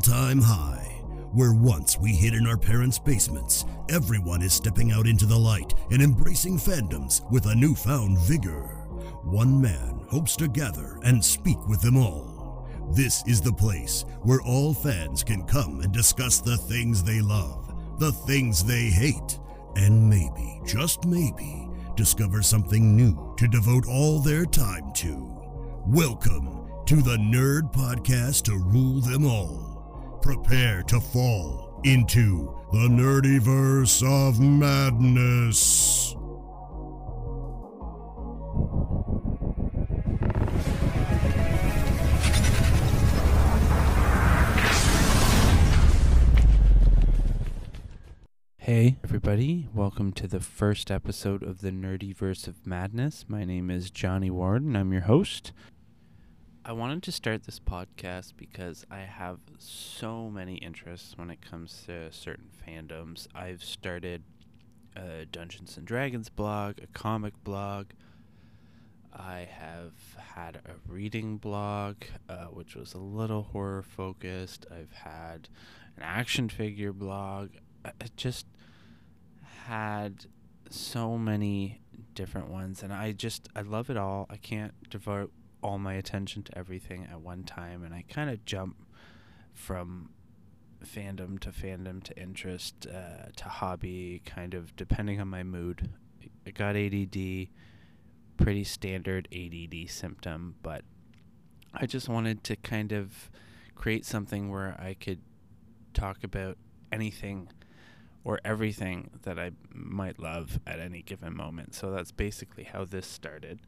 all time high. Where once we hid in our parents' basements, everyone is stepping out into the light and embracing fandoms with a newfound vigor. One man hopes to gather and speak with them all. This is the place where all fans can come and discuss the things they love, the things they hate, and maybe, just maybe, discover something new to devote all their time to. Welcome to the Nerd Podcast to rule them all. Prepare to fall into the nerdyverse of madness. Hey, everybody, welcome to the first episode of the Nerdyverse of Madness. My name is Johnny Ward, and I'm your host. I wanted to start this podcast because I have so many interests when it comes to certain fandoms. I've started a Dungeons and Dragons blog, a comic blog. I have had a reading blog, uh, which was a little horror focused. I've had an action figure blog. I just had so many different ones, and I just I love it all. I can't devote all my attention to everything at one time, and I kind of jump from fandom to fandom to interest uh, to hobby, kind of depending on my mood. I got ADD, pretty standard ADD symptom, but I just wanted to kind of create something where I could talk about anything or everything that I might love at any given moment. So that's basically how this started.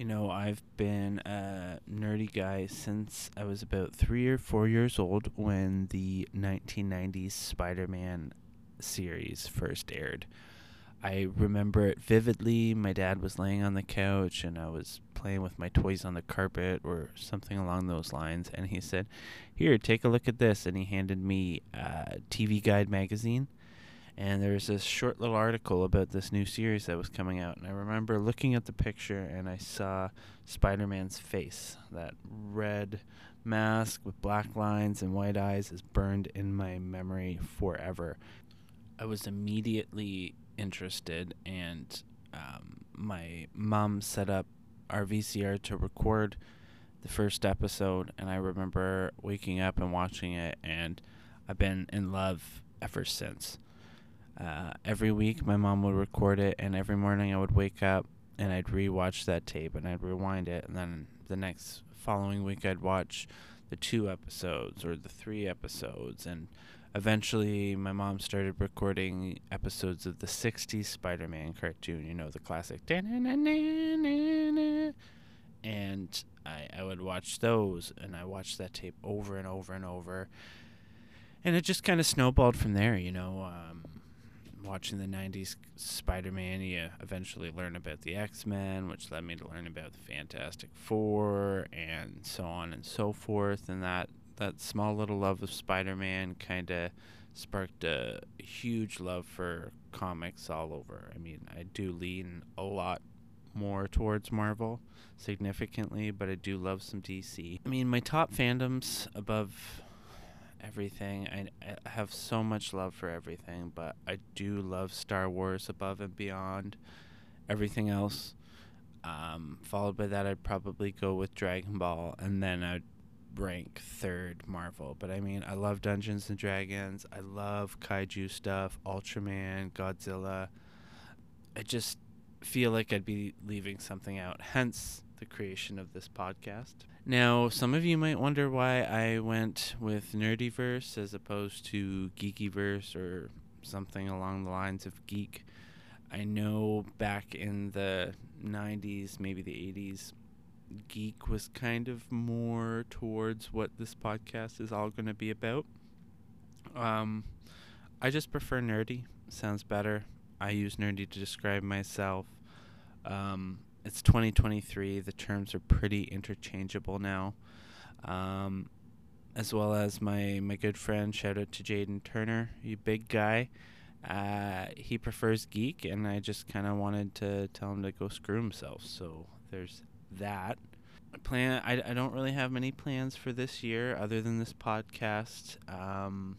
You know, I've been a nerdy guy since I was about three or four years old when the 1990s Spider Man series first aired. I remember it vividly. My dad was laying on the couch and I was playing with my toys on the carpet or something along those lines. And he said, Here, take a look at this. And he handed me uh, a TV Guide magazine. And there was this short little article about this new series that was coming out. And I remember looking at the picture and I saw Spider Man's face. That red mask with black lines and white eyes is burned in my memory forever. I was immediately interested, and um, my mom set up our VCR to record the first episode. And I remember waking up and watching it, and I've been in love ever since. Uh, every week, my mom would record it, and every morning I would wake up and I'd rewatch that tape and I'd rewind it, and then the next following week I'd watch the two episodes or the three episodes, and eventually my mom started recording episodes of the 60s Spider-Man cartoon, you know, the classic and I, I would watch those and I watched that tape over and over and over and it just kind of snowballed from there, you know. Um, watching the 90s Spider Man, you eventually learn about the X Men, which led me to learn about the Fantastic Four, and so on and so forth. And that, that small little love of Spider Man kind of sparked a huge love for comics all over. I mean, I do lean a lot more towards Marvel significantly, but I do love some DC. I mean, my top fandoms above everything. I, I have so much love for everything, but I do love Star Wars above and beyond everything else. Um, followed by that, I'd probably go with Dragon Ball, and then I'd rank third Marvel. But I mean, I love Dungeons and Dragons. I love kaiju stuff, Ultraman, Godzilla. I just feel like I'd be leaving something out. Hence the creation of this podcast. Now, some of you might wonder why I went with Nerdyverse as opposed to Geekyverse or something along the lines of geek. I know back in the 90s, maybe the 80s, geek was kind of more towards what this podcast is all going to be about. Um, I just prefer nerdy. Sounds better. I use nerdy to describe myself. Um, it's 2023. The terms are pretty interchangeable now. Um, as well as my, my good friend, shout out to Jaden Turner, you big guy. Uh, he prefers geek, and I just kind of wanted to tell him to go screw himself. So there's that. plan I, I don't really have many plans for this year other than this podcast. Um,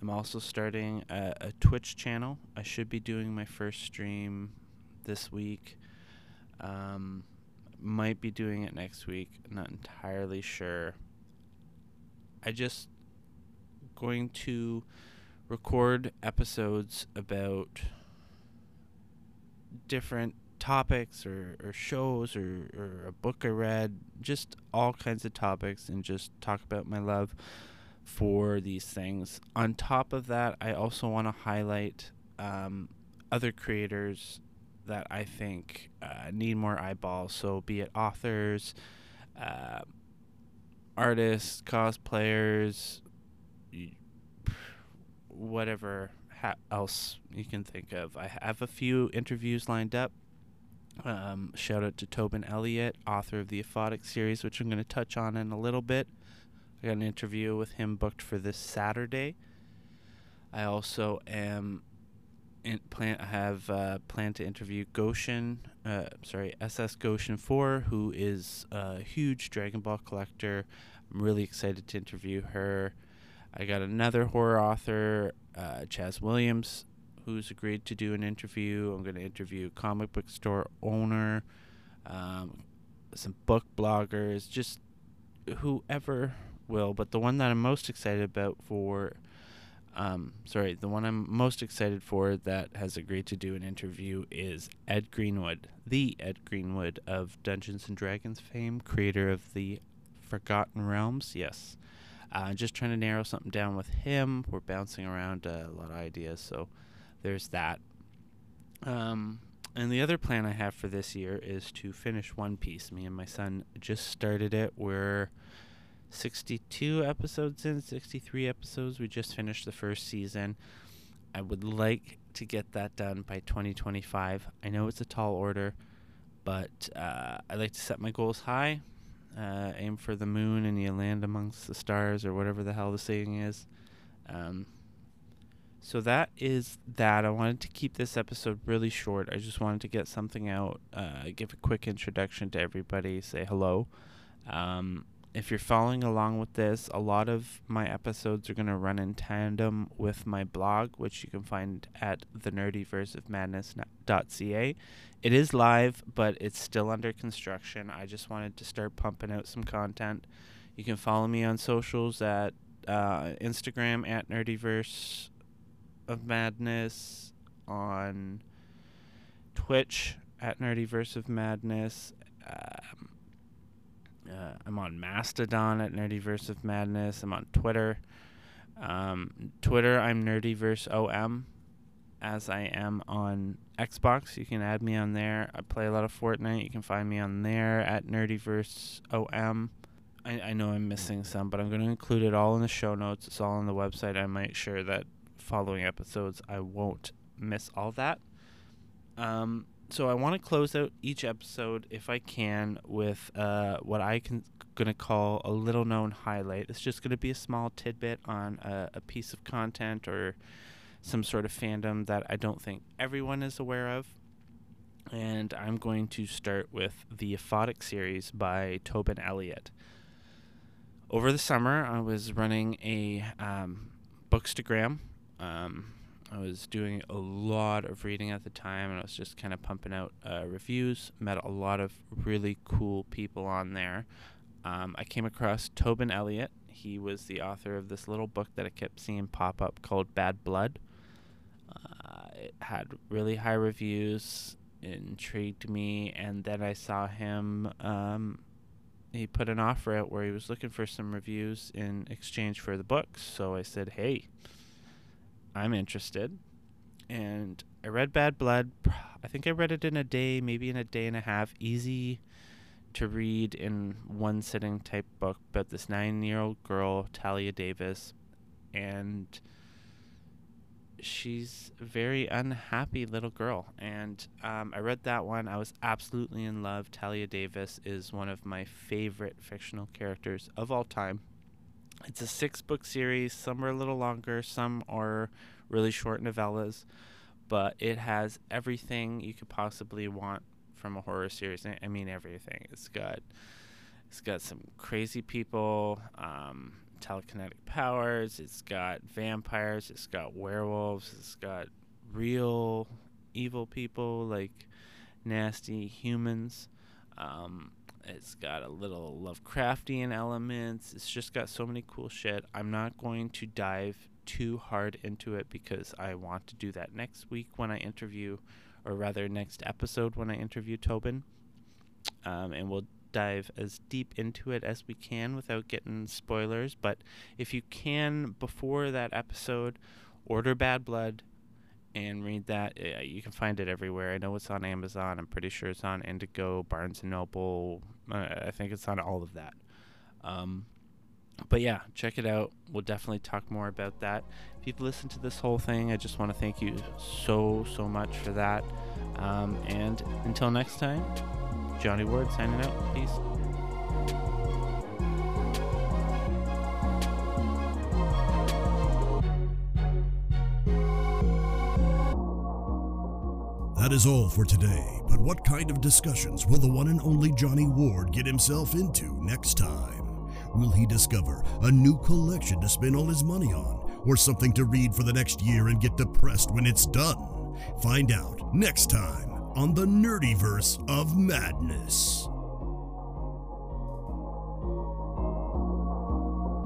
I'm also starting a, a Twitch channel. I should be doing my first stream this week. Um, might be doing it next week. Not entirely sure. I just going to record episodes about different topics or, or shows or, or a book I read, just all kinds of topics, and just talk about my love for these things. On top of that, I also want to highlight um, other creators that I think uh, need more eyeballs. So, be it authors, uh, artists, cosplayers, whatever ha- else you can think of. I have a few interviews lined up. Um, shout out to Tobin Elliott, author of the Aphotic series, which I'm going to touch on in a little bit. I got an interview with him booked for this Saturday. I also am in plan have uh, planned to interview Goshen, uh, sorry SS Goshen Four, who is a huge Dragon Ball collector. I'm really excited to interview her. I got another horror author, uh, Chaz Williams, who's agreed to do an interview. I'm going to interview comic book store owner, um, some book bloggers, just whoever will. But the one that I'm most excited about for, um, sorry, the one I'm most excited for that has agreed to do an interview is Ed Greenwood, the Ed Greenwood of Dungeons and Dragons fame, creator of the Forgotten Realms. Yes. Uh, just trying to narrow something down with him. We're bouncing around uh, a lot of ideas, so there's that. Um, and the other plan I have for this year is to finish One Piece. Me and my son just started it. We're 62 episodes in, 63 episodes. We just finished the first season. I would like to get that done by 2025. I know it's a tall order, but uh, I like to set my goals high uh, aim for the moon and you land amongst the stars or whatever the hell the saying is. Um, so that is that. I wanted to keep this episode really short. I just wanted to get something out, uh, give a quick introduction to everybody, say hello. Um, if you're following along with this, a lot of my episodes are going to run in tandem with my blog, which you can find at thenerdyverseofmadness.ca. It is live, but it's still under construction. I just wanted to start pumping out some content. You can follow me on socials at uh, Instagram at nerdyverse of madness, on Twitch at nerdyverse of madness. Um, uh, I'm on Mastodon at Nerdyverse of Madness. I'm on Twitter. Um, Twitter, I'm Nerdyverse OM, as I am on Xbox. You can add me on there. I play a lot of Fortnite. You can find me on there at Nerdyverse OM. I, I know I'm missing some, but I'm going to include it all in the show notes. It's all on the website. I make sure that following episodes I won't miss all that. Um, so I want to close out each episode, if I can, with uh, what I can gonna call a little known highlight. It's just gonna be a small tidbit on a, a piece of content or some sort of fandom that I don't think everyone is aware of. And I'm going to start with the Aphotic series by Tobin Elliott. Over the summer, I was running a um, Bookstagram. Um, I was doing a lot of reading at the time, and I was just kind of pumping out uh, reviews. Met a lot of really cool people on there. Um, I came across Tobin Elliott. He was the author of this little book that I kept seeing pop up called Bad Blood. Uh, it had really high reviews, intrigued me, and then I saw him. Um, he put an offer out where he was looking for some reviews in exchange for the books. So I said, "Hey, I'm interested." And I read Bad Blood. I think I read it in a day, maybe in a day and a half. Easy to read in one sitting type book about this nine year old girl, Talia Davis, and she's a very unhappy little girl. And um, I read that one. I was absolutely in love. Talia Davis is one of my favorite fictional characters of all time. It's a six book series. Some are a little longer, some are really short novellas, but it has everything you could possibly want from a horror series. I mean, everything. It's got It's got some crazy people, um, telekinetic powers. It's got vampires. It's got werewolves. It's got real evil people like nasty humans. Um, it's got a little Lovecraftian elements. It's just got so many cool shit. I'm not going to dive too hard into it because I want to do that next week when I interview, or rather, next episode when I interview Tobin. Um, and we'll dive as deep into it as we can without getting spoilers. But if you can, before that episode, order Bad Blood and read that. Uh, you can find it everywhere. I know it's on Amazon. I'm pretty sure it's on Indigo, Barnes and Noble. Uh, I think it's on all of that. Um, but yeah, check it out. We'll definitely talk more about that. If you've listened to this whole thing, I just want to thank you so, so much for that. Um, and until next time, Johnny Ward signing out. Peace. That is all for today, but what kind of discussions will the one and only Johnny Ward get himself into next time? Will he discover a new collection to spend all his money on, or something to read for the next year and get depressed when it's done? Find out next time on the Nerdyverse of Madness.